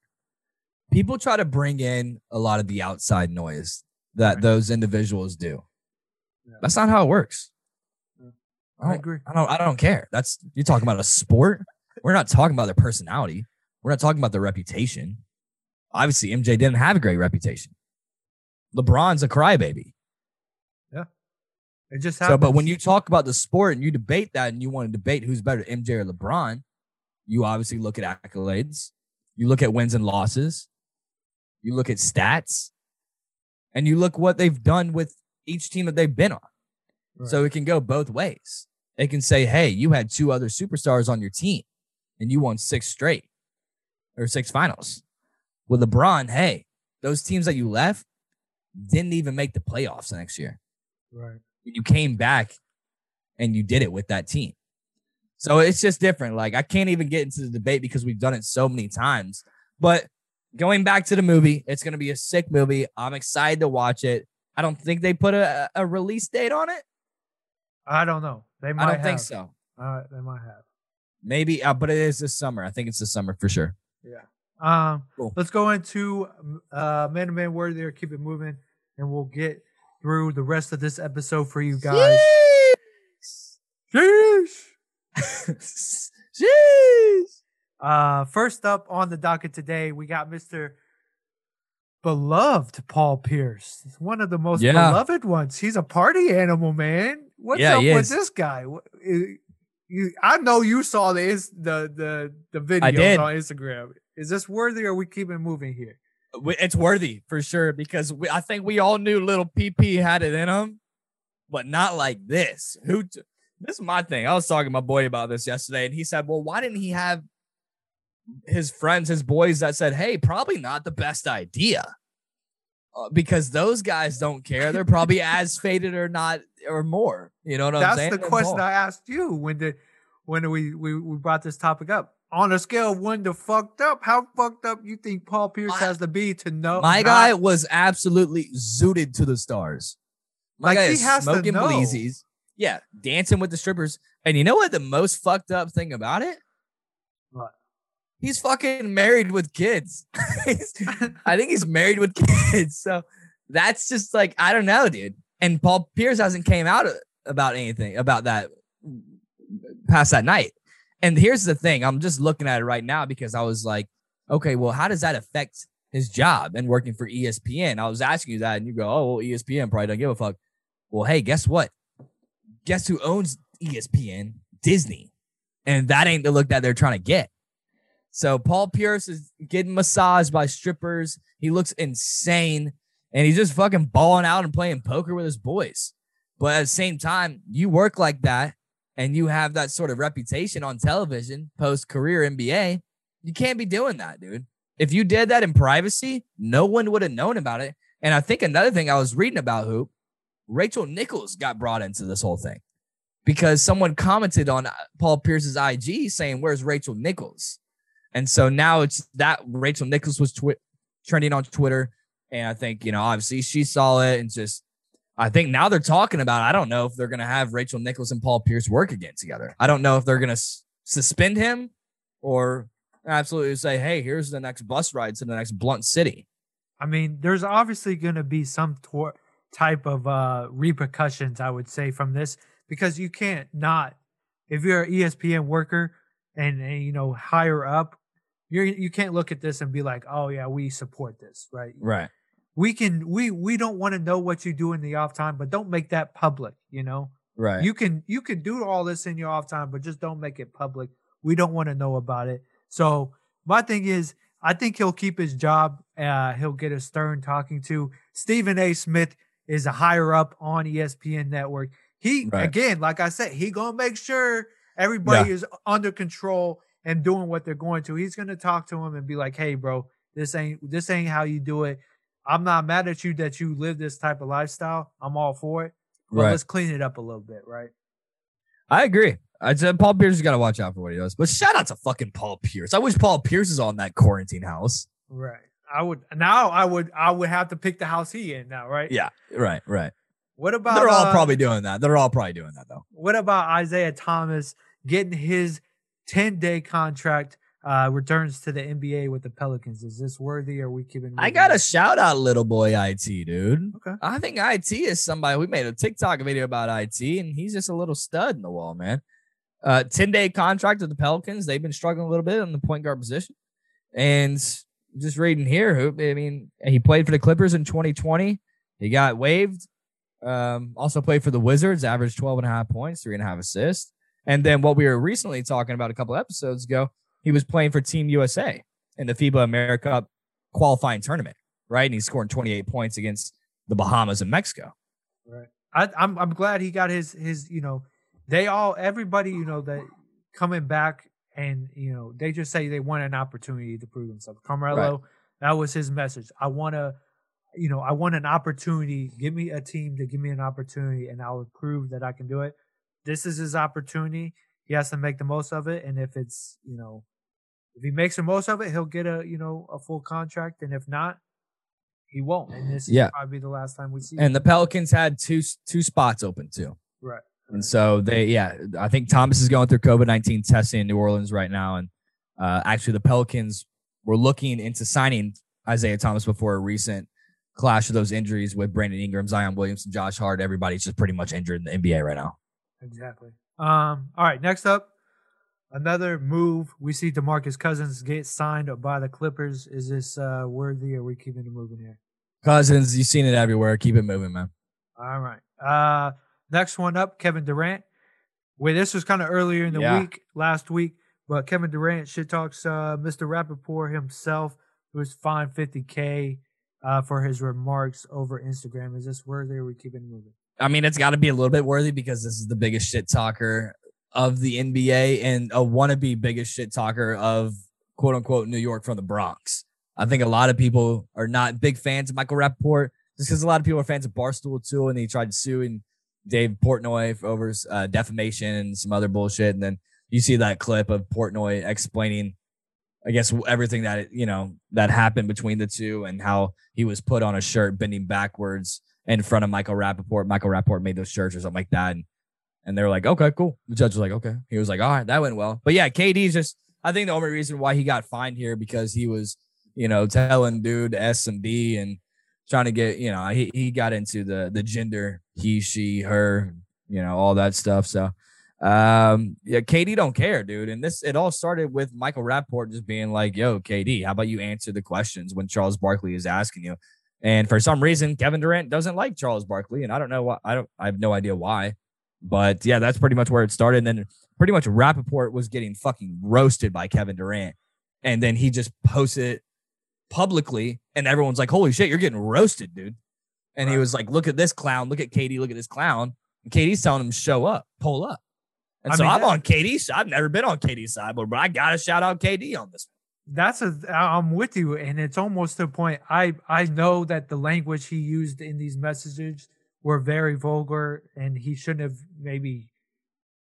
people try to bring in a lot of the outside noise that Right. those individuals do. Yeah. That's not how it works. Yeah. I, I don't, agree. I don't. I don't care. That's you're talking about a sport. We're not talking about their personality. We're not talking about their reputation. Obviously, MJ didn't have a great reputation. LeBron's a crybaby. Yeah, it just So, happens. but when you talk about the sport and you debate that and you want to debate who's better, MJ or LeBron, you obviously look at accolades, you look at wins and losses, you look at stats, and you look what they've done with each team that they've been on. Right. So it can go both ways. It can say, hey, you had two other superstars on your team and you won six straight or six finals. With LeBron, hey, those teams that you left didn't even make the playoffs the next year right. you came back and you did it with that team. So it's just different. Like I can't even get into the debate because we've done it so many times. But going back to the movie, it's going to be a sick movie. I'm excited to watch it. I don't think they put a, a release date on it. I don't know. They might I don't have. think so. Uh, they might have. Maybe, uh, but it is this summer. I think it's this summer for sure. Yeah. Um, Cool. let's go into uh, man to man word there. Keep it moving, and we'll get through the rest of this episode for you guys. Sheesh. Jeez. [LAUGHS] Uh, first up on the docket today, we got Mr. Beloved Paul Pierce, one of the most Yeah. beloved ones. He's a party animal, man. What's Yeah, up with is. this guy? I- you, I know you saw the the the the videos on Instagram. Is this worthy, or we keep it moving here? It's worthy for sure because we, I think we all knew little PP had it in him, but not like this. Who? T- this is my thing. I was talking to my boy about this yesterday, and he said, "Well, why didn't he have his friends, his boys that said, hey, probably not the best idea." Uh, because those guys don't care. They're probably [LAUGHS] as faded or not or more. You know what I'm That's the question I asked you when the when we, we we brought this topic up. On a scale of one to fucked up, how fucked up you think Paul Pierce has to be to know? My not- guy was absolutely zooted to the stars. My Like, guy he is has to smoking bleezies. Yeah, dancing with the strippers. And you know what the most fucked up thing about it? He's fucking married with kids. [LAUGHS] [LAUGHS] I think he's married with kids. So that's just like I don't know, dude. And Paul Pierce hasn't came out about anything about that past that night. And here's the thing: I'm just looking at it right now because I was like, okay, well, how does that affect his job and working for ESPN? I was asking you that, and you go, oh, well, ESPN probably don't give a fuck. Well, hey, guess what? Guess who owns ESPN? Disney, and that ain't the look that they're trying to get. So Paul Pierce is getting massaged by strippers. He looks insane, and he's just fucking balling out and playing poker with his boys. But at the same time, you work like that, and you have that sort of reputation on television, post career NBA. You can't be doing that, dude. If you did that in privacy, no one would have known about it. And I think another thing I was reading about Hoop, Rachel Nichols got brought into this whole thing because someone commented on uh, Paul Pierce's IG saying, "Where's Rachel Nichols?" And so now it's that Rachel Nichols was twi- trending on Twitter, and I think you know obviously she saw it and just. I think now they're talking about. I don't know if they're going to have Rachel Nichols and Paul Pierce work again together. I don't know if they're going to s- suspend him or absolutely say, "Hey, here's the next bus ride to the next Blunt City." I mean, there's obviously going to be some tor- type of uh, repercussions, I would say, from this because you can't not, if you're an ESPN worker and, and you know higher up, you're you can't look at this and be like, oh yeah, we support this, right? Right. We can we we don't want to know what you do in the off time, but don't make that public. You know, Right. you can you can do all this in your off time, but just don't make it public. We don't want to know about it. So my thing is, I think he'll keep his job. Uh, he'll get a stern talking to. Stephen A. Smith is a higher up on ESPN network. He Right. again, like I said, he gonna make sure everybody is under control and doing what they're going to. He's gonna talk to him and be like, "Hey, bro, this ain't this ain't how you do it. I'm not mad at you that you live this type of lifestyle. I'm all for it, but Right. let's clean it up a little bit, right?" I agree. I said Paul Pierce has got to watch out for what he does. But shout out to fucking Paul Pierce. I wish Paul Pierce is on that quarantine house. Right. I would now. I would. I would have to pick the house he in now. Right. Yeah. Right. Right. What about? They're all uh, probably doing that. They're all probably doing that though. What about Isaiah Thomas getting his ten day contract? Uh, returns to the NBA with the Pelicans. Is this worthy? Or are we keeping? I got a shout out little boy IT, dude. Okay. I think IT is somebody. We made a TikTok video about IT, and he's just a little stud in the wall, man. Uh, 10 day contract with the Pelicans. They've been struggling a little bit in the point guard position. And just reading here, I mean, he played for the Clippers in 2020. He got waived. Um, also played for the Wizards, averaged 12 and a half points, three and a half assists. And then what we were recently talking about a couple episodes ago, he was playing for Team USA in the FIBA AmeriCup qualifying tournament, right? And he's scoring 28 points against the Bahamas and Mexico. Right. I, I'm I'm glad he got his his you know they all everybody you know that coming back and you know they just say they want an opportunity to prove themselves. Carmelo, that was his message. I want to, you know, I want an opportunity. Give me a team to give me an opportunity, and I will prove that I can do it. This is his opportunity. He has to make the most of it, and if it's you know if he makes the most of it, he'll get a you know a full contract, and if not, he won't. And this Yeah. is probably the last time we see. And the Pelicans had two two spots open too. right. And so they, yeah, I think Thomas is going through COVID 19 testing in New Orleans right now. And uh, actually, the Pelicans were looking into signing Isaiah Thomas before a recent clash of those injuries with Brandon Ingram, Zion Williamson, Josh Hart. Everybody's just pretty much injured in the NBA right now. Exactly. Um. All right. Next up, another move. We see DeMarcus Cousins get signed by the Clippers. Is this uh, worthy? Or are we keeping it moving here? Cousins, you've seen it everywhere. Keep it moving, man. All right. Uh, next one up, Kevin Durant. Wait, this was kind of earlier in the Yeah. week, last week, but Kevin Durant shit talks uh, Mr. Rapaport himself, who was fined 50K uh, for his remarks over Instagram. Is this worthy or we keep it moving? I mean, it's got to be a little bit worthy because this is the biggest shit talker of the NBA and a wannabe biggest shit talker of quote unquote New York from the Bronx. I think a lot of people are not big fans of Michael Rapaport just because a lot of people are fans of Barstool too, and he tried to sue and Dave Portnoy over uh, defamation and some other bullshit. And then you see that clip of Portnoy explaining, I guess, everything that you know that happened between the two and how he was put on a shirt bending backwards in front of Michael Rapaport. Michael Rapaport made those shirts or something like that. And, and they were like, okay, cool. The judge was like, okay. He was like, all right, that went well. But yeah, KD's just, I think the only reason why he got fined here because he was, you know, telling dude S and B and trying to get, you know, he, he got into the the gender, he, she, her, you know, all that stuff. So um yeah, KD don't care, dude. And this it all started with Michael Rapaport just being like, yo, KD, how about you answer the questions when Charles Barkley is asking you? And for some reason, Kevin Durant doesn't like Charles Barkley, and I don't know why. I don't. I have no idea why. But yeah, that's pretty much where it started. And then pretty much Rapaport was getting fucking roasted by Kevin Durant, and then he just posted it publicly, and everyone's like, "Holy shit, you're getting roasted, dude!" And he was like, "Look at this clown. Look at KD. Look at this clown." And KD's telling him, "Show up, pull up." And I so mean, I'm that- on KD's side. I've never been on KD's side, but, I gotta shout out KD on this. That's a I'm with you, and it's almost to the point. I I know that the language he used in these messages were very vulgar, and he shouldn't have maybe.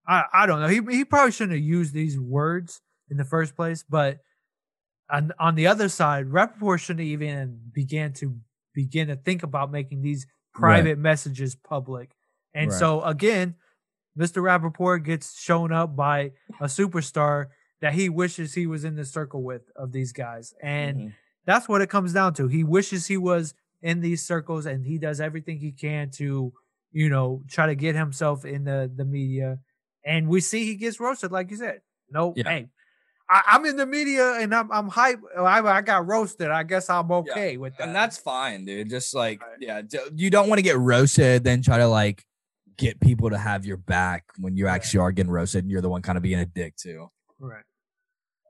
I I don't know. He he probably shouldn't have used these words in the first place. But on on the other side, Rapaport shouldn't even began to begin to think about making these private messages public. And Right. so again, Mr. Rapaport gets shown up by a superstar that he wishes he was in the circle with of these guys. And Mhm. that's what it comes down to. He wishes he was in these circles and he does everything he can to, you know, try to get himself in the, the media. And we see he gets roasted, like you said. No, Yeah. hey, I, I'm in the media and I'm I'm hype. I, I got roasted. I guess I'm okay with that. And that's fine, dude. Just like, Right. yeah, you don't want to get roasted, then try to like get people to have your back when you Right. actually are getting roasted and you're the one kind of being a dick too. right.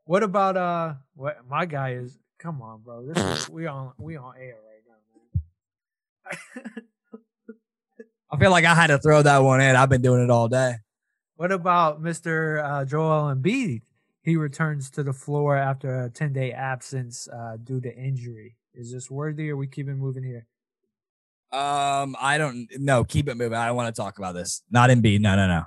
What about uh what my guy is come on, bro. This is [CLEARS THROAT] we on we on air right now, man. I feel like I had to throw that one in. I've been doing it all day. What about Mr. Uh, Joel Embiid? He returns to the floor after a 10 day absence uh, due to injury. Is this worthy or are we keep it moving here? Um, I don't no, keep it moving. I don't want to talk about this. Not Embiid. No, no, no.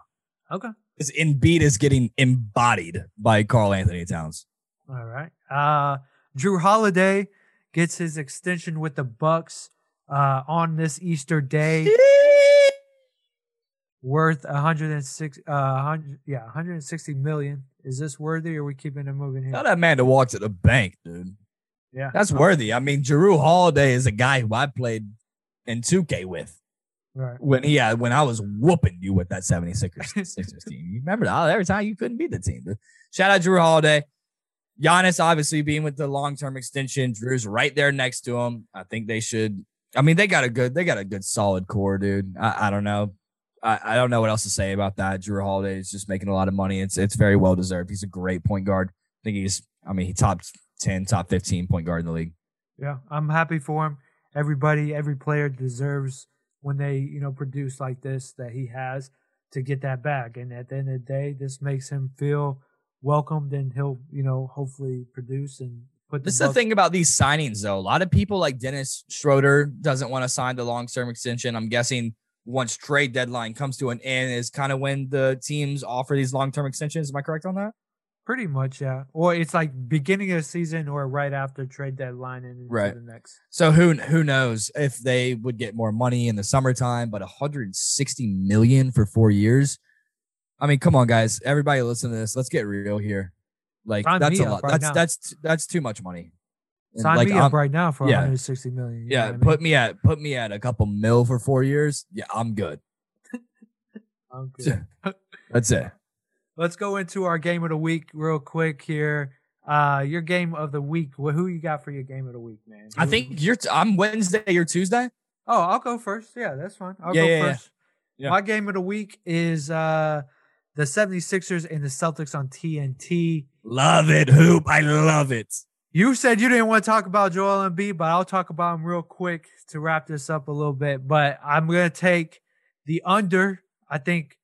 Okay. Because Embiid is getting embodied by Karl-Anthony Towns. All right. Uh, Jrue Holiday gets his extension with the Bucks uh, on this Easter day, worth 106. Uh, 100, yeah, 160 million. Is this worthy or we keeping it moving here? Tell that man to walk to the bank, dude. Yeah, That's worthy. I mean, Jrue Holiday is a guy who I played in 2K with. Right. when he had when I was whooping you with that 76ers [LAUGHS] Sixers team. You remember that every time you couldn't beat the team. But shout out Jrue Holiday. Giannis obviously being with the long-term extension. Jrue's right there next to him. I think they should. I mean, they got a good, they got a good solid core, dude. I, I don't know. I, I don't know what else to say about that. Jrue Holiday is just making a lot of money. It's it's very well deserved. He's a great point guard. I think he's I mean, he top 10, top 15 point guard in the league. Yeah, I'm happy for him. Everybody, every player deserves when they, you know, produce like this that he has to get that back. And at the end of the day, this makes him feel welcomed and he'll, you know, hopefully produce and put This is the thing about these signings, though. A lot of people like Dennis Schroeder doesn't want to sign the long term extension. I'm guessing once trade deadline comes to an end is kind of when the teams offer these long term extensions. Am I correct on that? Pretty much, yeah. Or it's like beginning of the season or right after trade deadline and into Right. the next. So who who knows if they would get more money in the summertime, but 160 million for four years. I mean, come on, guys. Everybody listen to this. Let's get real here. Like Sign that's a lot. right that's now. that's that's too much money. And, Sign like, me I'm- up right now for yeah. 160 million. Yeah, what I mean? put me at put me at a couple mil for four years. Yeah, I'm good. [LAUGHS] I'm good. [LAUGHS] That's it. [LAUGHS] Let's go into our game of the week real quick here. Uh, your game of the week. Wh- Who you got for your game of the week, man? I think you're. T- I'm Wednesday. You're Tuesday. Oh, I'll go first. Yeah, that's fine. I'll Yeah, go yeah. first. Yeah. My game of the week is uh the 76ers and the Celtics on TNT. Love it, hoop. I love it. You said you didn't want to talk about Joel Embiid, but I'll talk about him real quick to wrap this up a little bit. But I'm gonna take the under. I think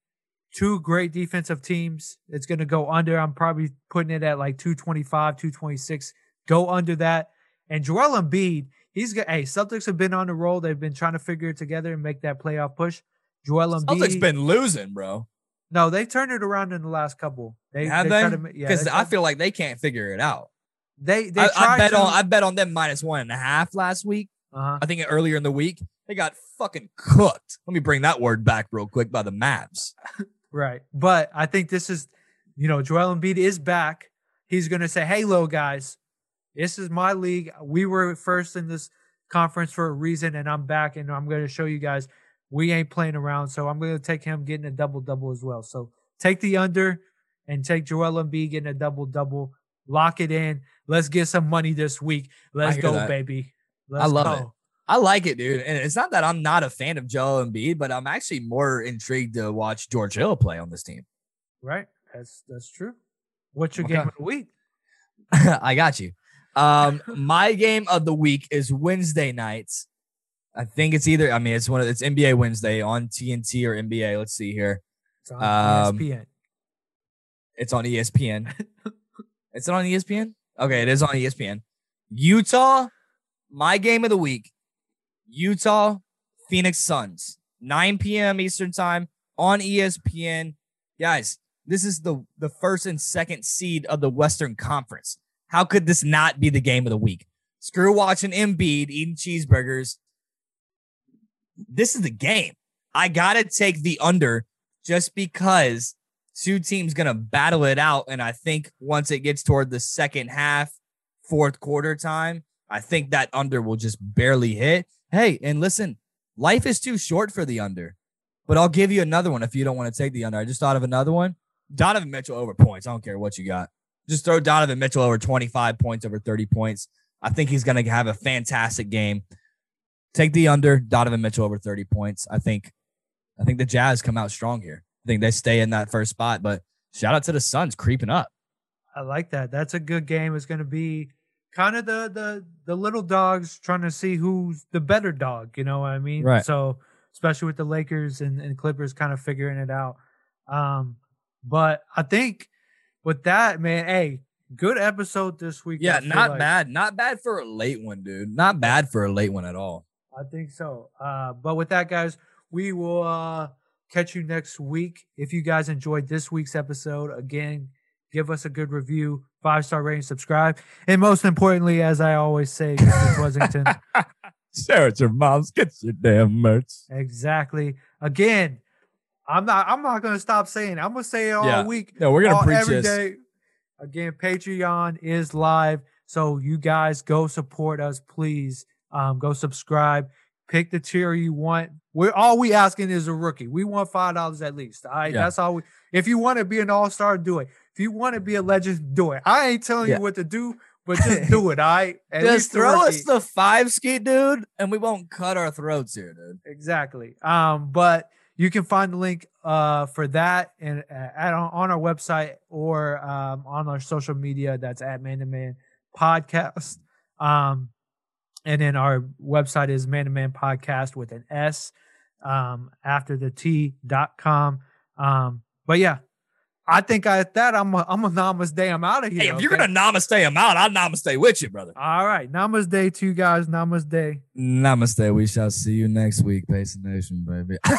two great defensive teams. It's gonna go under. I'm probably putting it at like 225, 226. Go under that. And Joel Embiid, he's got hey, Celtics have been on the roll. They've been trying to figure it together and make that playoff push. Joel Embiid. Celtics been losing, bro. no, they turned it around in the last couple. They Have they? to ma- yeah, Because I feel like they can't figure it out. they they I, I bet to, on I bet on them minus one and a half last week. uh-huh. I think earlier in the week they got fucking cooked. Let me bring that word back real quick by the Mavs. [LAUGHS] Right. But I think this is, you know, Joel Embiid is back. He's going to say, hey, low guys, this is my league. We were first in this conference for a reason, and I'm back, and I'm going to show you guys we ain't playing around. So I'm going to take him getting a double double as well. So take the under and take Joel Embiid getting a double double. Lock it in. Let's get some money this week. Let's go, that. baby. Let's love go. it. I like it, dude. And it's not that I'm not a fan of Joel Embiid, but I'm actually more intrigued to watch George Hill play on this team. Right. That's that's true. What's your Okay. game of the week? [LAUGHS] I got you. Um, my game of the week is Wednesday nights. I think it's either. I mean, it's one of it's NBA Wednesday on TNT or NBA. Let's see here. It's on Um, ESPN. It's on ESPN. Is it on ESPN? Okay, it is on ESPN. Utah, my game of the week. Utah, Phoenix Suns, 9 p.m. Eastern time on ESPN. Guys, this is the the first and second seed of the Western Conference. How could this not be the game of the week? Screw watching Embiid eating cheeseburgers. This is the game. I gotta take the under just because two teams gonna battle it out, and I think once it gets toward the second half, fourth quarter time, I think that under will just barely hit. Hey, and listen, life is too short for the under, but I'll give you another one if you don't want to take the under. I just thought of another one. Donovan Mitchell over points. I don't care what you got. Just throw Donovan Mitchell over 25 points, over 30 points. I think he's going to have a fantastic game. Take the under, Donovan Mitchell over 30 points. I think I think the Jazz come out strong here. I think they stay in that first spot, but shout out to the Suns creeping up. I like that. That's a good game. It's going to be kind of the the the little dogs trying to see who's the better dog. You know what I mean? Right. So especially with the Lakers and, and Clippers kind of figuring it out. Um, but I think with that, man, hey, good episode this week. Yeah, not like. bad. Not bad for a late one, dude. Not bad for a late one at all. I think so. Uh, but with that, guys, we will uh, catch you next week. If you guys enjoyed this week's episode, again, give us a good review, five star rating, subscribe, and most importantly, as I always say, Mr. Pleasington, [LAUGHS] Share it your moms. Get your damn merch. exactly. Again, I'm not. I'm not gonna stop saying. It. I'm gonna say it all Yeah. week. No, we're gonna all- preach every this. day. Again, Patreon is live, so you guys go support us, please. Um, go subscribe. Pick the tier you want. We're all we asking is a rookie. We want five dollars at least. All right, Yeah. that's all. We, if you want to be an all star, do it. If you want to be a legend, do it. I ain't telling Yeah. you what to do, but [LAUGHS] just do it. All right. At Just throw us the five ski, dude, and we won't cut our throats here, dude. Exactly. Um, but you can find the link uh for that and uh, at on, on our website or um on our social media. That's at Man to Man Podcast. Um, and then our website is Man to Man Podcast with an S um after the T dot com. Um, but yeah. I think I, at that I'm a, I'm a namaste. I'm out of here. Hey, if you're okay? gonna namaste I'm out, I'll namaste with you, brother. All right, namaste to you guys. Namaste. Namaste. We shall see you next week, Payson Nation, baby. [LAUGHS]